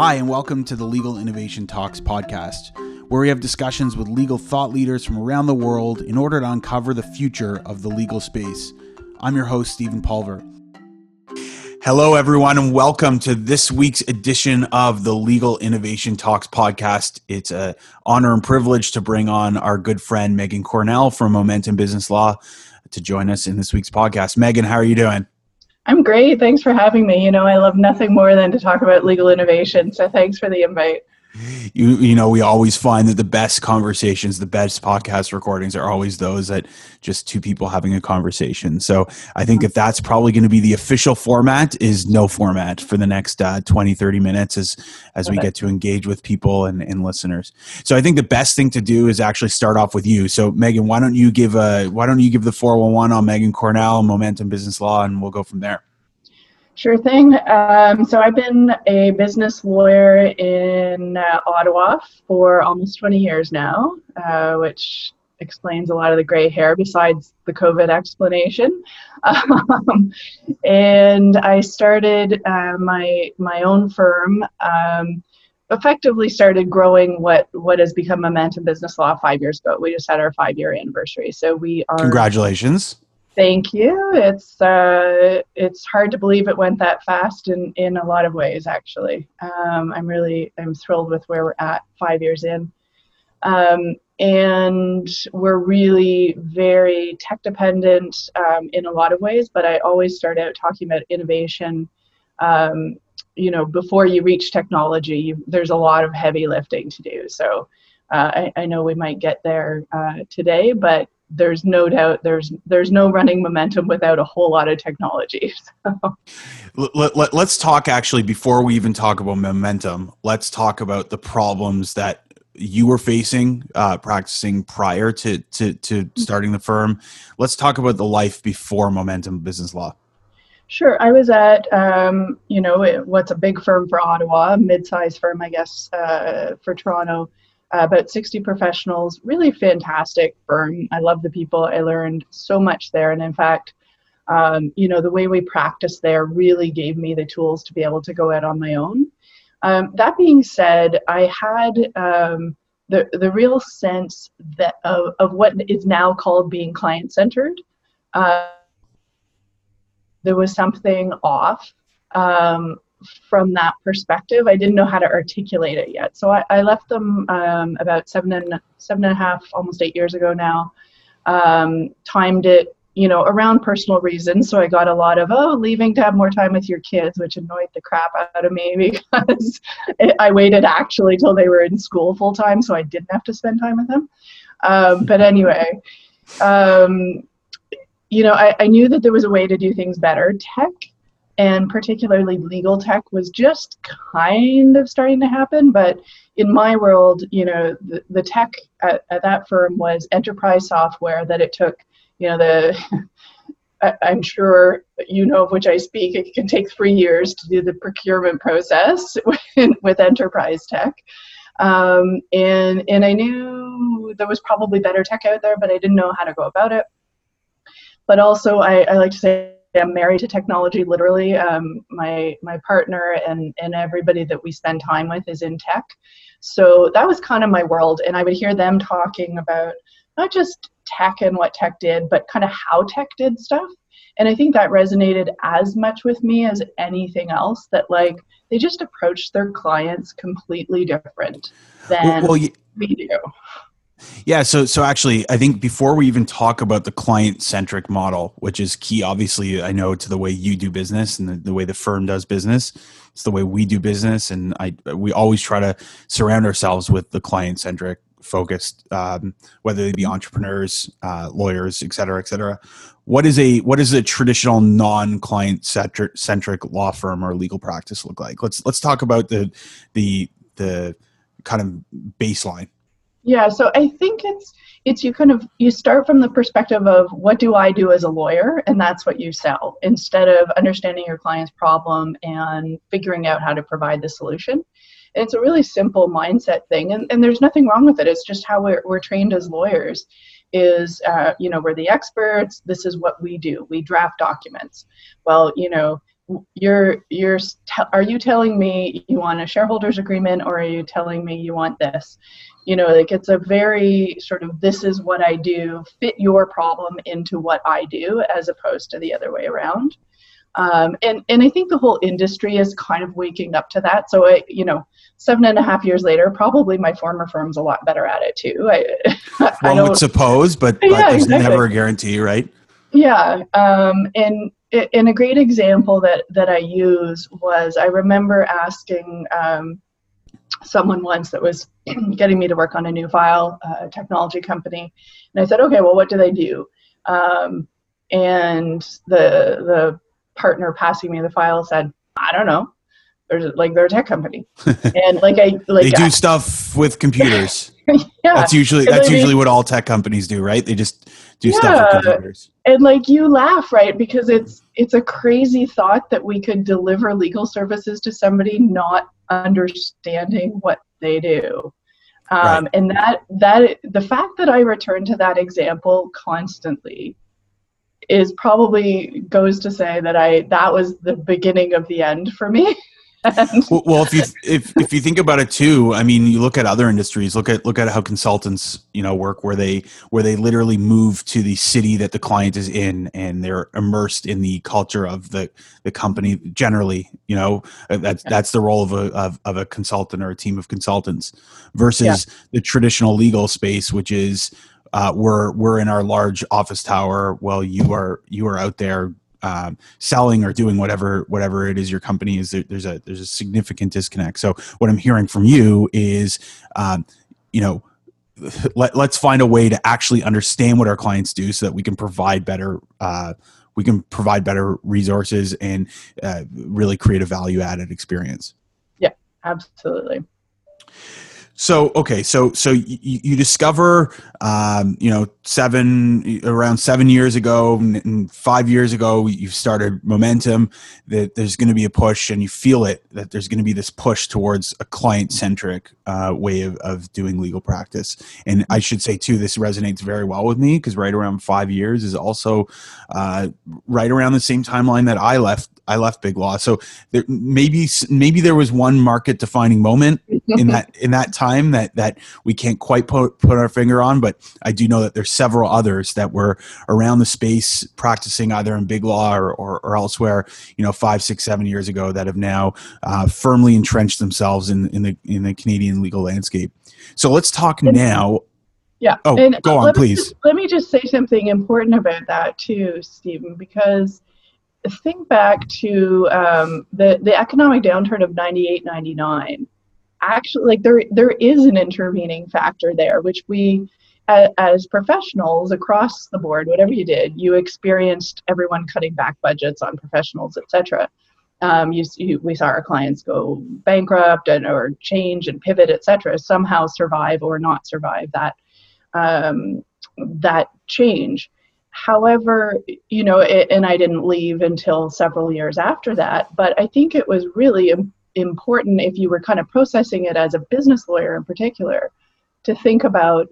Hi, and welcome to the Legal Innovation Talks podcast, where we have discussions with legal thought leaders from around the world in order to uncover the future of the legal space. I'm your host, Stephen Pulver. Hello, everyone, and welcome to this week's edition of the Legal Innovation Talks podcast. It's an honor and privilege to bring on our good friend Megan Cornell from Momentum Business Law to join us in this week's podcast. Megan, how are you doing? I'm great. Thanks for having me. You know, I love nothing more than to talk about legal innovation. So thanks for the invite you you know we always find that the best conversations the best podcast recordings are always those that just two people having a conversation. So i think if that's probably going to be the official format is no format for the next uh, 20 30 minutes as as we get to engage with people and, and listeners. So i think the best thing to do is actually start off with you. So megan why don't you give a why don't you give the 411 on megan cornell momentum business law and we'll go from there Sure thing. Um, so I've been a business lawyer in uh, Ottawa for almost 20 years now, uh, which explains a lot of the gray hair besides the COVID explanation. Um, and I started uh, my my own firm. Um, effectively started growing what what has become Momentum Business Law five years ago. We just had our five year anniversary, so we are. Congratulations! Thank you. It's uh, it's hard to believe it went that fast in in a lot of ways. Actually, um, I'm really I'm thrilled with where we're at five years in, um, and we're really very tech dependent um, in a lot of ways. But I always start out talking about innovation. Um, you know, before you reach technology, you, there's a lot of heavy lifting to do. So. Uh, I, I, know we might get there uh, today, but there's no doubt there's there's no running momentum without a whole lot of technology so. let, let, let's talk actually before we even talk about momentum let's talk about the problems that you were facing uh, practicing prior to, to, to mm-hmm. starting the firm let's talk about the life before momentum business law Sure. I was at, um, you know, what's a big firm for Ottawa, mid-sized firm, I guess, uh, for Toronto uh, about 60 professionals, really fantastic firm. I love the people. I learned so much there. And in fact, um, you know, the way we practice there really gave me the tools to be able to go out on my own. Um, that being said, I had um, the, the real sense that of, of what is now called being client centered. Uh, there was something off. Um, from that perspective. I didn't know how to articulate it yet. So I, I left them um, about seven and seven and a half, almost eight years ago now. Um, timed it, you know, around personal reasons. So I got a lot of oh, leaving to have more time with your kids, which annoyed the crap out of me because I waited actually till they were in school full time, so I didn't have to spend time with them. Um, but anyway. Um, you know, I, I knew that there was a way to do things better. Tech and particularly legal tech was just kind of starting to happen but in my world you know the, the tech at, at that firm was enterprise software that it took you know the i'm sure you know of which i speak it can take three years to do the procurement process with, with enterprise tech. Um, and and i knew there was probably better tech out there but i didn't know how to go about it. But also I, I like to say am married to technology literally um, my my partner and and everybody that we spend time with is in tech. So that was kind of my world and i would hear them talking about not just tech and what tech did but kind of how tech did stuff. And i think that resonated as much with me as anything else that like they just approached their clients completely different than well, well, we do yeah, so so actually, I think before we even talk about the client centric model, which is key, obviously, I know to the way you do business and the, the, way the firm does business, it's the way we do business, and I we always try to surround ourselves with the client centric focused, um, whether they be entrepreneurs, uh, lawyers, et cetera, et cetera. What is a what is a traditional non client centric law firm or legal practice look like? Let's let's talk about the the the kind of baseline. Yeah, so I think it's it's you kind of you start from the perspective of what do I do as a lawyer and that's what you sell instead of understanding your client's problem and figuring out how to provide the solution. And it's a really simple mindset thing and, and there's nothing wrong with it. It's just how we're, we're trained as lawyers is uh, you know we're the experts this is what we do we draft documents well you know you're you're are you telling me you want a shareholders agreement or are you telling me you want this you know like it's a very sort of this is what i do fit your problem into what i do as opposed to the other way around. Um, and and i think the whole industry is kind of waking up to that. So I, you know seven and a half years later probably my former firm's a lot better at it too. I, I would suppose but, but yeah, there's exactly. never a guarantee right? Yeah um, and and a great example that that I use was I remember asking um, someone once that was getting me to work on a new file uh, technology company, and I said, okay, well, what do they do? Um, and the the partner passing me the file said, I don't know. There's like they're a tech company, and like I like they do I, stuff with computers. yeah, that's usually that's usually what all tech companies do, right? They just do yeah. stuff with computers. And like you laugh, right? Because it's it's a crazy thought that we could deliver legal services to somebody not understanding what they do. Um, right. And that that the fact that I return to that example constantly is probably goes to say that I that was the beginning of the end for me. well, if you if if you think about it too, I mean, you look at other industries. Look at look at how consultants, you know, work where they where they literally move to the city that the client is in, and they're immersed in the culture of the the company. Generally, you know, uh, that's yeah. that's the role of a of, of a consultant or a team of consultants versus yeah. the traditional legal space, which is uh, we're we're in our large office tower while you are you are out there um, selling or doing whatever whatever it is your company is there, there's a there's a significant disconnect. So what i'm hearing from you is um, you know let, let's find a way to actually understand what our clients do so that we can provide better uh, we can provide better resources and uh, really create a value added experience. Yeah absolutely so okay, so so you, you discover, um, you know, seven around seven years ago, and five years ago, you've started momentum. That there's going to be a push, and you feel it that there's going to be this push towards a client centric uh, way of, of doing legal practice. And I should say too, this resonates very well with me because right around five years is also uh, right around the same timeline that I left I left Big Law. So there, maybe maybe there was one market defining moment in that in that time that that we can't quite put put our finger on, but I do know that there's several others that were around the space practicing either in Big Law or, or, or elsewhere. You know, five, six, seven years ago that have now uh, firmly entrenched themselves in in the in the Canadian legal landscape. So let's talk now yeah. Oh, and go on, please. Just, let me just say something important about that too, Stephen, because think back to um, the the economic downturn of 98 99 actually like there there is an intervening factor there which we as, professionals across the board whatever you did you experienced everyone cutting back budgets on professionals etc um, you, you, we saw our clients go bankrupt and or change and pivot etc somehow survive or not survive that um, that change However, you know, it, and I didn't leave until several years after that, but I think it was really important if you were kind of processing it as a business lawyer in particular to think about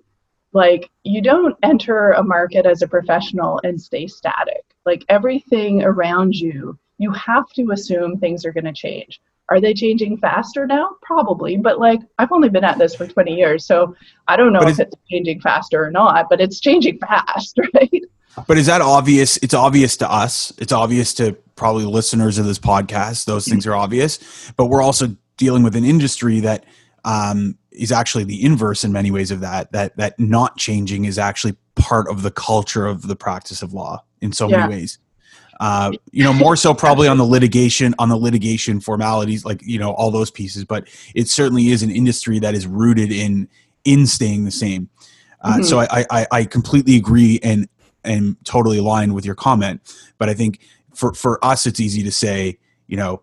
like you don't enter a market as a professional and stay static. Like everything around you, you have to assume things are going to change. Are they changing faster now? Probably, but like I've only been at this for 20 years, so I don't know if it's changing faster or not, but it's changing fast, right? But is that obvious? It's obvious to us. It's obvious to probably listeners of this podcast. Those things are obvious. But we're also dealing with an industry that um, is actually the inverse in many ways of that. That that not changing is actually part of the culture of the practice of law in so yeah. many ways. Uh, you know, more so probably on the litigation on the litigation formalities, like you know all those pieces. But it certainly is an industry that is rooted in in staying the same. Uh, mm-hmm. So I, I, I completely agree, and and totally aligned with your comment. But I think for for us, it's easy to say, you know,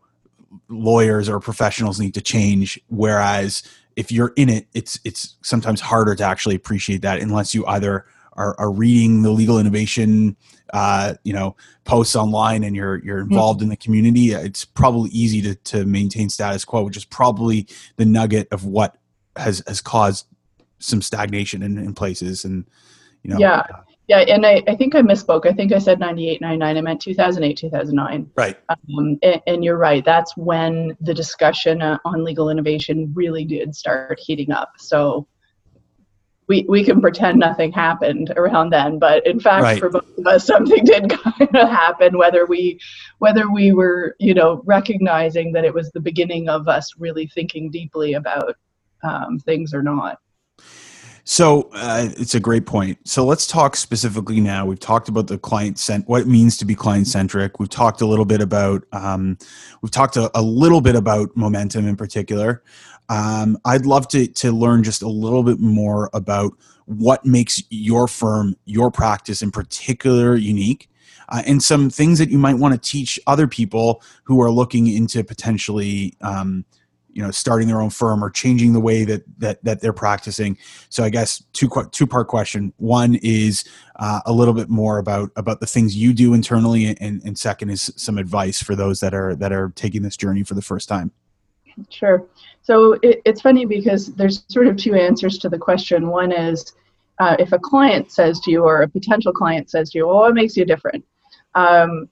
lawyers or professionals need to change. Whereas if you're in it, it's it's sometimes harder to actually appreciate that unless you either are, are reading the legal innovation uh, you know posts online and you're you're mm-hmm. involved mm-hmm. in the community it's probably easy to, to maintain status quo which is probably the nugget of what has has caused some stagnation in, in places and you know yeah Yeah, and I, I think I misspoke. I think I said 98, 99. I meant 2008, 2009. Right. Um, and, and, you're right. That's when the discussion uh, on legal innovation really did start heating up. So we, we can pretend nothing happened around then, but in fact, right. for both of us, something did kind of happen. Whether we whether we were you know recognizing that it was the beginning of us really thinking deeply about um, things or not. So uh, it's a great point. So let's talk specifically now. We've talked about the client cent, what it means to be client centric. We've talked a little bit about, um, we've talked a, a, little bit about momentum in particular. Um, I'd love to to learn just a little bit more about what makes your firm, your practice in particular, unique. Uh, and some things that you might want to teach other people who are looking into potentially um, you know starting their own firm or changing the way that that that they're practicing. So i guess two two part question. One is uh, a little bit more about about the things you do internally and and second is some advice for those that are that are taking this journey for the first time. Sure. So it, it's funny because there's sort of two answers to the question. One is uh, if a client says to you or a potential client says to you well what makes you different? Um,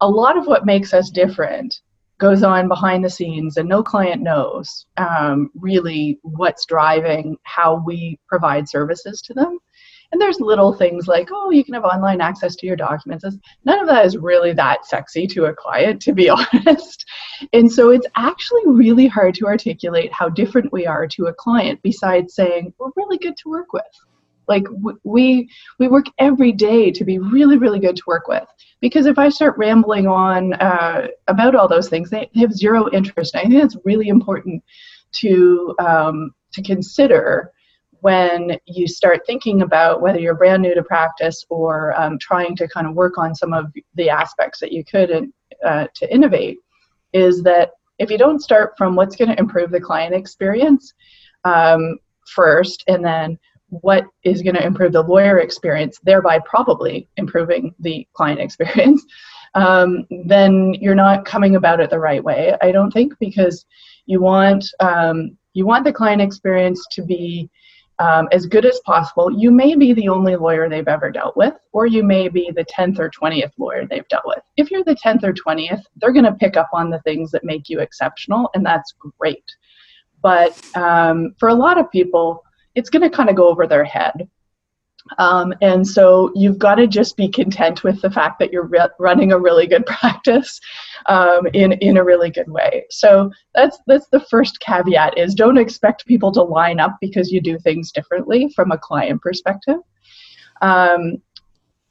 a lot of what makes us different goes on behind the scenes and no client knows um, really what's driving how we provide services to them. And there's little things like oh you can have online access to your documents. None of that is really that sexy to a client to be honest. And so it's actually really hard to articulate how different we are to a client besides saying we're really good to work with like we we work every day to be really really good to work with. Because if i start rambling on uh, about all those things they, they have zero interest. I think that's really important to um, to consider when you start thinking about whether you're brand new to practice or um, trying to kind of work on some of the aspects that you could uh, to innovate is that if you don't start from what's going to improve the client experience um, first and then what is going to improve the lawyer experience, thereby probably improving the client experience, um, then you're not coming about it the right way. I don't think because you want um, you want the client experience to be um, as good as possible. You may be the only lawyer they've ever dealt with, or you may be the 10th or 20th lawyer they've dealt with. If you're the 10th or 20th, they're going to pick up on the things that make you exceptional, and that's great. But um, for a lot of people, it's going to kind of go over their head. Um, and so you've got to just be content with the fact that you're re- running a really good practice um, in in a really good way. So that's that's the first caveat: is don't expect people to line up because you do things differently from a client perspective. Um,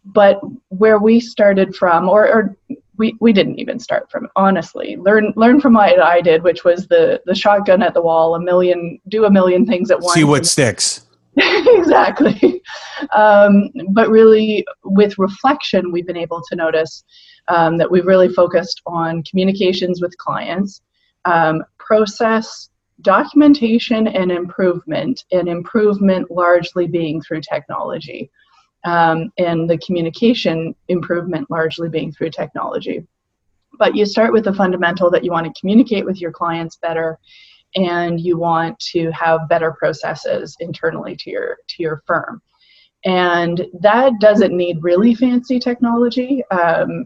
but where we started from, or, or we, we didn't even start from honestly learn learn from what i did which was the the shotgun at the wall a million do a million things at once see what sticks. Exactly. Um, but really with reflection we've been able to notice um, that we've really focused on communications with clients um, process documentation and improvement and improvement largely being through technology um, and the communication improvement largely being through technology. But you start with the fundamental that you want to communicate with your clients better and you want to have better processes internally to your to your firm. And that doesn't need really fancy technology. Um,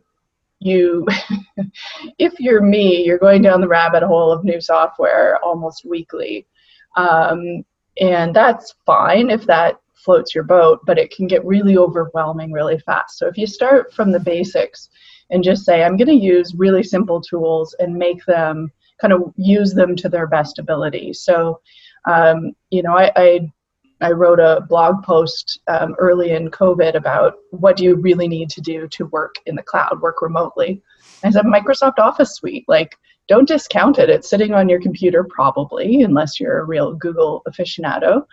you if you're me you're going down the rabbit hole of new software almost weekly. Um, and that's fine if that floats your boat, but it can get really overwhelming really fast. So if you start from the basics and just say, I'm going to use really simple tools and make them kind of use them to their best ability. So, um, you know, I, I, I wrote a blog post um, early in COVID about what do you really need to do to work in the cloud, work remotely. I said Microsoft Office Suite, like don't discount it. It's sitting on your computer probably, unless you're a real Google aficionado.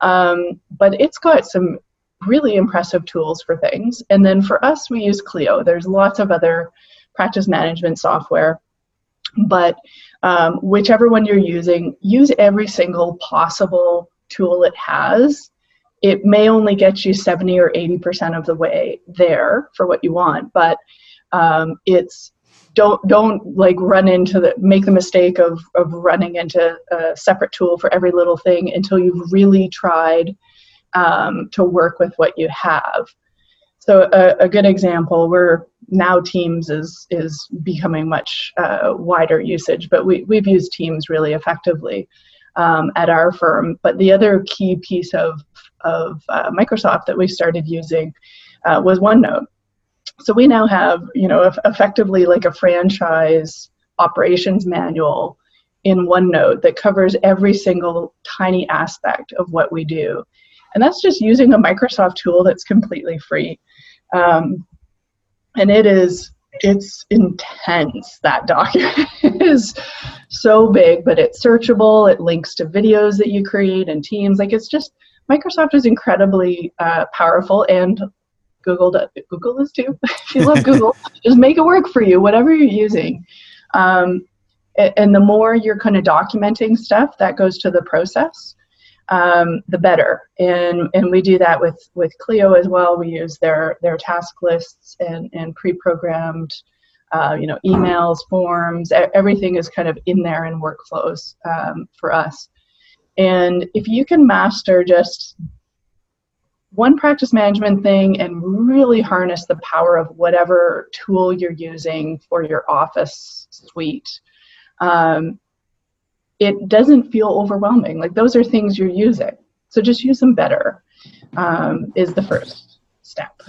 Um, but it's got some really impressive tools for things. And then for us, we use Clio. There's lots of other practice management software, but um, whichever one you're using, use every single possible tool it has. It may only get you 70 or 80% of the way there for what you want, but um, it's don't don't like run into the make the mistake of of running into a separate tool for every little thing until you've really tried um, to work with what you have so a, a, good example, we're now Teams is is becoming much uh, wider usage, but we we've used Teams really effectively um, at our firm. But the other key piece of of uh, Microsoft that we started using uh, was OneNote. So we now have you know effectively like a franchise operations manual in OneNote that covers every single tiny aspect of what we do. And that's just using a Microsoft tool that's completely free. Um, and it is it's intense that document is so big but it's searchable it links to videos that you create and teams like it's just microsoft is incredibly uh, powerful and google does, google is too if you love google just make it work for you whatever you're using um, and the more you're kind of documenting stuff that goes to the process um, the better. And and we do that with with Clio as well. We use their their task lists and and pre-programmed, uh, you know, emails, forms. Everything is kind of in there in workflows um, for us. And if you can master just one practice management thing and really harness the power of whatever tool you're using for your office suite. Um, it doesn't feel overwhelming. Like those are things you're using. So just use them better um, is the first step.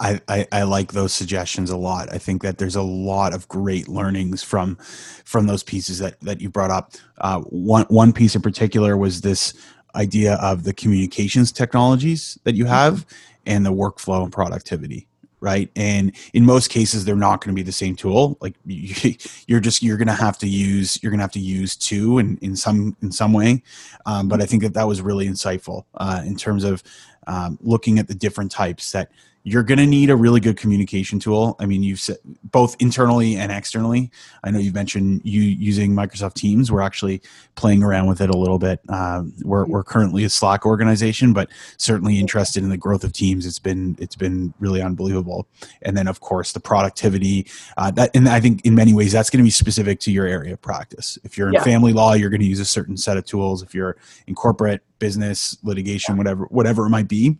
I, I, I, like those suggestions a lot. I think that there's a lot of great learnings from from those pieces that, that you brought up. Uh, one one piece in particular was this idea of the communications technologies that you have and the workflow and productivity right? And in most cases they're not going to be the same tool. Like you're just you're going to have to use you're going to have to use two in, in some in some way. Um, but i think that that was really insightful uh, in terms of um, looking at the different types that you're going to need a really good communication tool. I mean, you've said both internally and externally. I know you've mentioned you using Microsoft Teams. We're actually playing around with it a little bit. Um, we're, we're currently a Slack organization, but certainly interested in the growth of Teams. It's been it's been really unbelievable. And then, of course, the productivity uh, that, and I think in many ways that's going to be specific to your area of practice. If you're in yeah. family law, you're going to use a certain set of tools. If you're in corporate business, litigation, whatever whatever it might be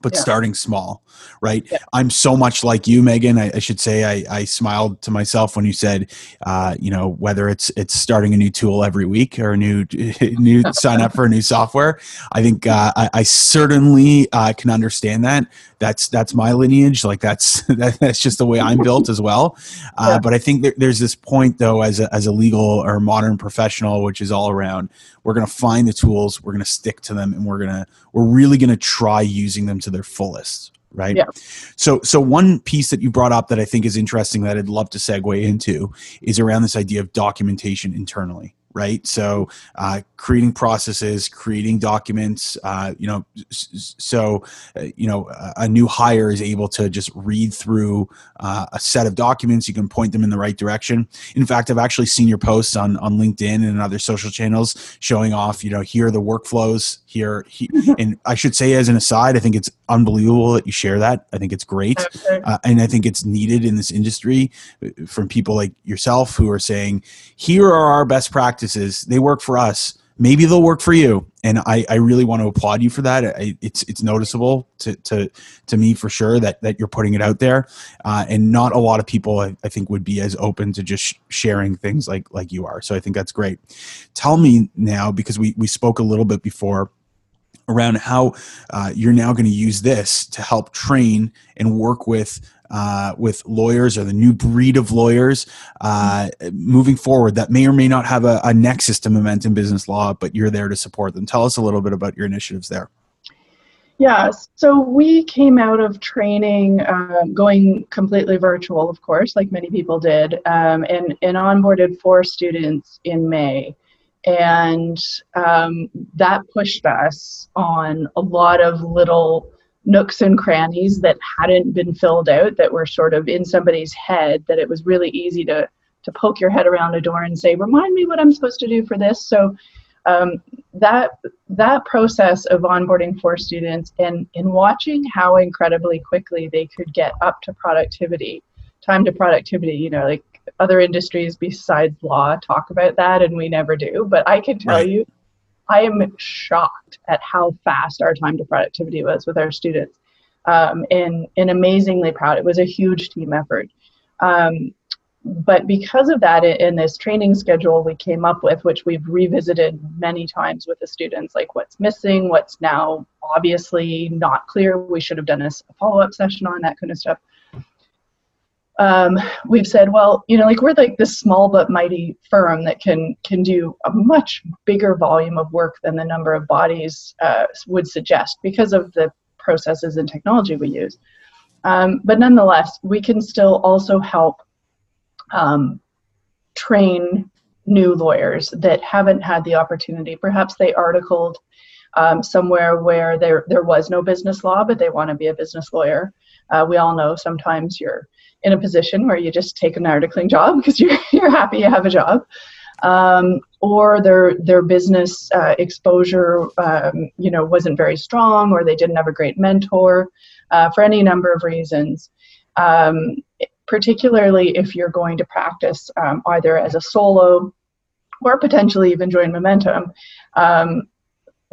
but yeah. starting small, right? Yeah. I'm so much like you, Megan. I, I should say I, I, smiled to myself when you said, uh, you know, whether it's it's starting a new tool every week or a new new sign up for a new software. I think uh, I, I, certainly uh, can understand that. That's that's my lineage. Like that's that, that's just the way I'm built as well. Uh, yeah. But I think there, there's this point though, as a, as a legal or modern professional, which is all around we're going to find the tools we're going to stick to them and we're to we're really going to try using them to their fullest right yeah. so so one piece that you brought up that i think is interesting that i'd love to segue into is around this idea of documentation internally right? So uh, creating processes creating documents uh, you know so uh, you know a new hire is able to just read through uh, a set of documents. You can point them in the right direction. In fact i've actually seen your posts on on linkedin and other social channels showing off you know here are the workflows here he, and i should say as an aside i think it's unbelievable that you share that. I think it's great. uh, and i think it's needed in this industry uh, from people like yourself who are saying here are our best practices they work for us. Maybe they'll work for you. And i, I really want to applaud you for that. I, it's it's noticeable to, to to me for sure that that you're putting it out there. Uh, and not a lot of people I, I, think would be as open to just sharing things like like you are. So i think that's great. Tell me now because we we spoke a little bit before around how uh, you're now going to use this to help train and work with uh, with lawyers or the new breed of lawyers uh, moving forward that may or may not have a, a, nexus to momentum business law, but you're there to support them. Tell us a little bit about your initiatives there. Yeah, so we came out of training uh, going completely virtual, of course, like many people did, um, and, and onboarded four students in May. And um, that pushed us on a lot of little nooks and crannies that hadn't been filled out that were sort of in somebody's head that it was really easy to to poke your head around a door and say remind me what i'm supposed to do for this so um, that that process of onboarding for students and in watching how incredibly quickly they could get up to productivity time to productivity you know like other industries besides law talk about that and we never do but i can tell right. you I am shocked at how fast our time to productivity was with our students. um, and, and amazingly proud. It was a huge team effort. Um, but because of that, in this training schedule we came up with, which we've revisited many times with the students, like what's missing, what's now obviously not clear, we should have done a follow up session on that kind of stuff. Um, we've said, well, you know, like we're like this small but mighty firm that can can do a much bigger volume of work than the number of bodies uh, would suggest because of the processes and technology we use. Um, but nonetheless, we can still also help um, train new lawyers that haven't had the opportunity. Perhaps they articled um, somewhere where there there was no business law, but they want to be a business lawyer. Uh, we all know sometimes you're in a position where you just take an articling job because you're you're happy you have a job, um, or their their business uh, exposure um, you know wasn't very strong, or they didn't have a great mentor uh, for any number of reasons. Um, particularly if you're going to practice um, either as a solo or potentially even join Momentum, um,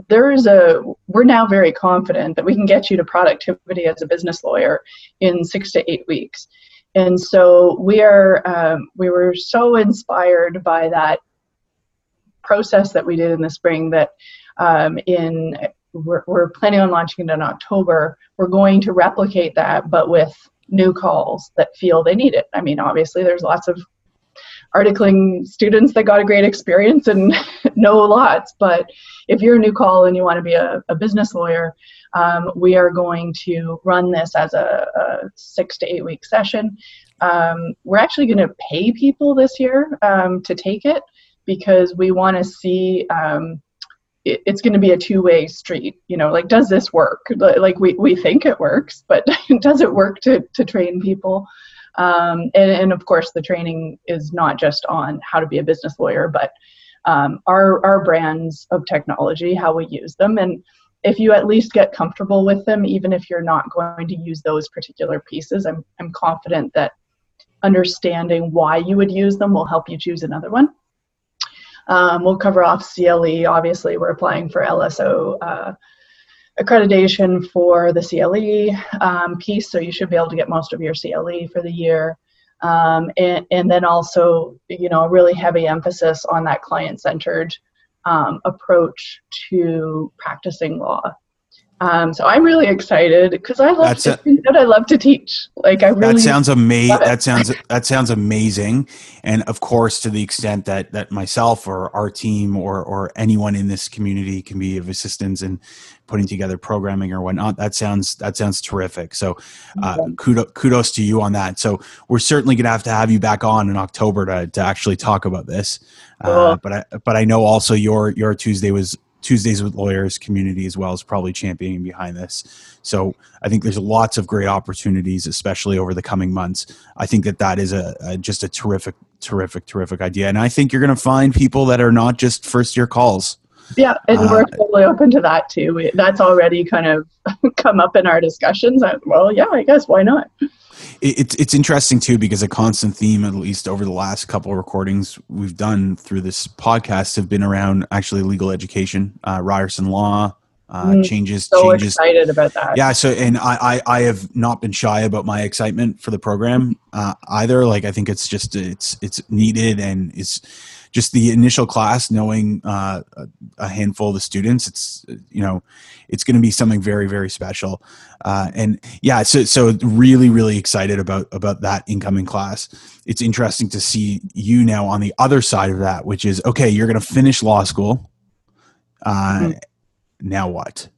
there is a we're now very confident that we can get you to productivity as a business lawyer in six to eight weeks and so we are um, we were so inspired by that process that we did in the spring that um, in we're, we're planning on launching it in october we're going to replicate that but with new calls that feel they need it. I mean, obviously, there's lots of articling students that got a great experience and know lots, but if you're a new call and you want to be a, a business lawyer, um, we are going to run this as a, a six to eight week session. Um, we're actually going to pay people this year um, to take it because we want to see um, it, it's going to be a two-way street you know like does this work? Like we, we think it works but does it work to, to train people um, and, and of course the training is not just on how to be a business lawyer but um, our, our brands of technology how we use them and if you at least get comfortable with them even if you're not going to use those particular pieces i'm, I'm confident that understanding why you would use them will help you choose another one um, we'll cover off CLE. Obviously, we're applying for LSO uh, accreditation for the CLE um, piece, so you should be able to get most of your CLE for the year. Um, and, and then also, you know, a really heavy emphasis on that client-centered um, approach to practicing law. Um, so I'm really excited because I love to, a, I love to teach. Like I really that sounds amazing. That sounds that sounds amazing. And of course, to the extent that that myself or our team or or anyone in this community can be of assistance in putting together programming or whatnot, that sounds that sounds terrific. So uh, kudos kudos to you on that. So we're certainly going to have to have you back on in October to to actually talk about this. Uh, but I but I know also your your Tuesday was Tuesdays with Lawyers community as well is probably championing behind this. So I think there's lots of great opportunities, especially over the coming months. I think that that is a, a just a terrific, terrific, terrific idea, and I think you're going to find people that are not just first year calls. Yeah, and uh, we're totally open to that too. We, that's already kind of come up in our discussions. well, yeah, I guess why not? it's it's interesting too because a constant theme, at least over the last couple of recordings we've done through this podcast, have been around actually legal education, uh, Ryerson law. Uh, mm, changes so changes excited about that yeah so and I, I, I have not been shy about my excitement for the program uh, either like i think it's just it's it's needed and it's just the initial class, knowing uh, a handful of the students, it's you know, it's going to be something very very special. Uh, and yeah, so so really really excited about about that incoming class. It's interesting to see you now on the other side of that, which is okay. You're going to finish law school. Uh, mm-hmm. Now what?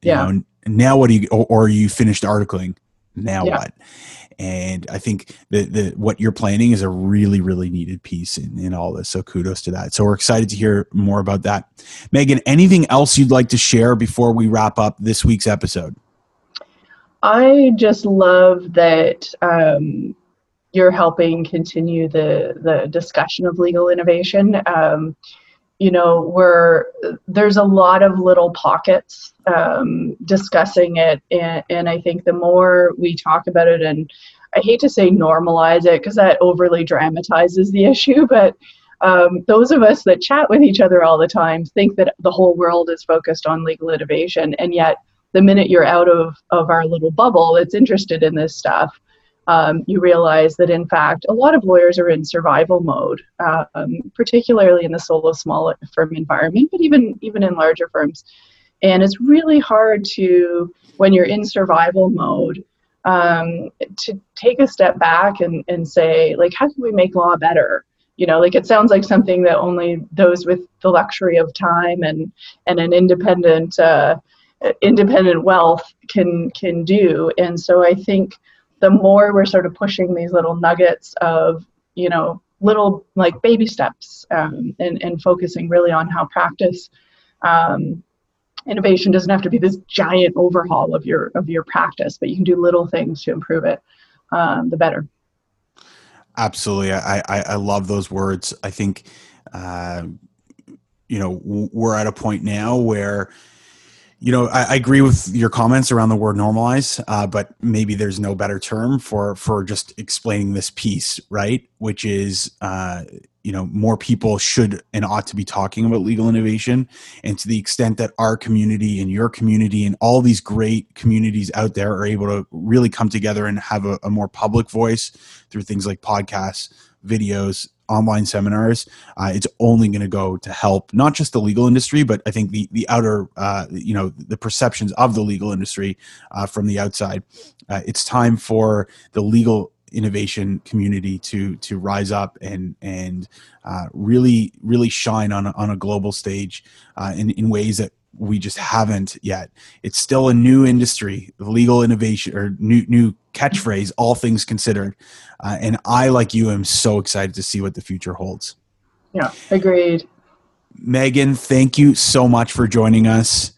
You yeah. Know, now what do you or, or you finished articling? Now yeah. what? And I think that the what you're planning is a really really needed piece in, in all this. So kudos to that. So we're excited to hear more about that. Megan, anything else you'd like to share before we wrap up this week's episode? I just love that um, you're helping continue the the discussion of legal innovation. Um, you know, where there's a lot of little pockets um, discussing it, and, and I think the more we talk about it, and I hate to say normalize it because that overly dramatizes the issue, but um, those of us that chat with each other all the time think that the whole world is focused on legal innovation, and yet the minute you're out of, of our little bubble that's interested in this stuff, um, you realize that in fact a lot of lawyers are in survival mode, um, particularly in the solo small firm environment, but even even in larger firms. And it's really hard to when you're in survival mode um, to take a step back and, and say like how can we make law better you know like it sounds like something that only those with the luxury of time and and an independent uh, independent wealth can can do and so i think the more we're sort of pushing these little nuggets of you know little like baby steps um, and and focusing really on how practice um, innovation doesn't have to be this giant overhaul of your of your practice but you can do little things to improve it um, the better Absolutely, I, I, I love those words. I think, uh, you know, we're at a point now where, you know, I, I agree with your comments around the word normalize, uh, but maybe there's no better term for for just explaining this piece, right? Which is, uh, you know more people should and ought to be talking about legal innovation and to the extent that our community and your community and all these great communities out there are able to really come together and have a, a more public voice through things like podcasts videos online seminars uh, it's only going to go to help not just the legal industry but i think the the outer uh, you know the perceptions of the legal industry uh, from the outside. Uh, it's time for the legal innovation community to to rise up and and uh, really really shine on a, on a global stage uh, in in ways that we just haven't yet. It's still a new industry, legal innovation or new new catchphrase. All things considered, uh, and I like you am so excited to see what the future holds. Yeah, agreed. Megan, thank you so much for joining us.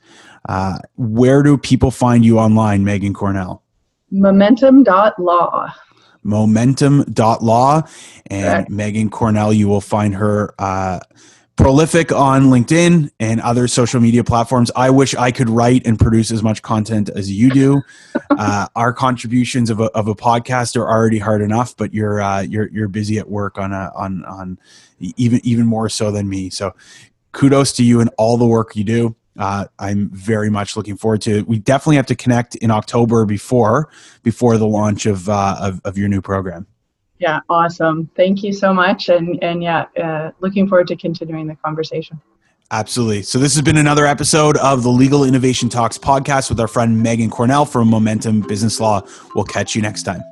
Uh, where do people find you online, Megan Cornell? Momentum.law momentum.law. And Megan Cornell, you will find her uh, prolific on LinkedIn and other social media platforms. I wish I could write and produce as much content as you do. uh, our contributions of a, of a podcast are already hard enough, but you're uh, you're you're busy at work on a on on even even more so than me. So kudos to you and all the work you do uh, I'm very much looking forward to it. We definitely have to connect in October before before the launch of uh, of, of, your new program. Yeah, awesome. Thank you so much, and and yeah, uh, looking forward to continuing the conversation. Absolutely. So this has been another episode of the Legal Innovation Talks podcast with our friend Megan Cornell from Momentum Business Law. We'll catch you next time.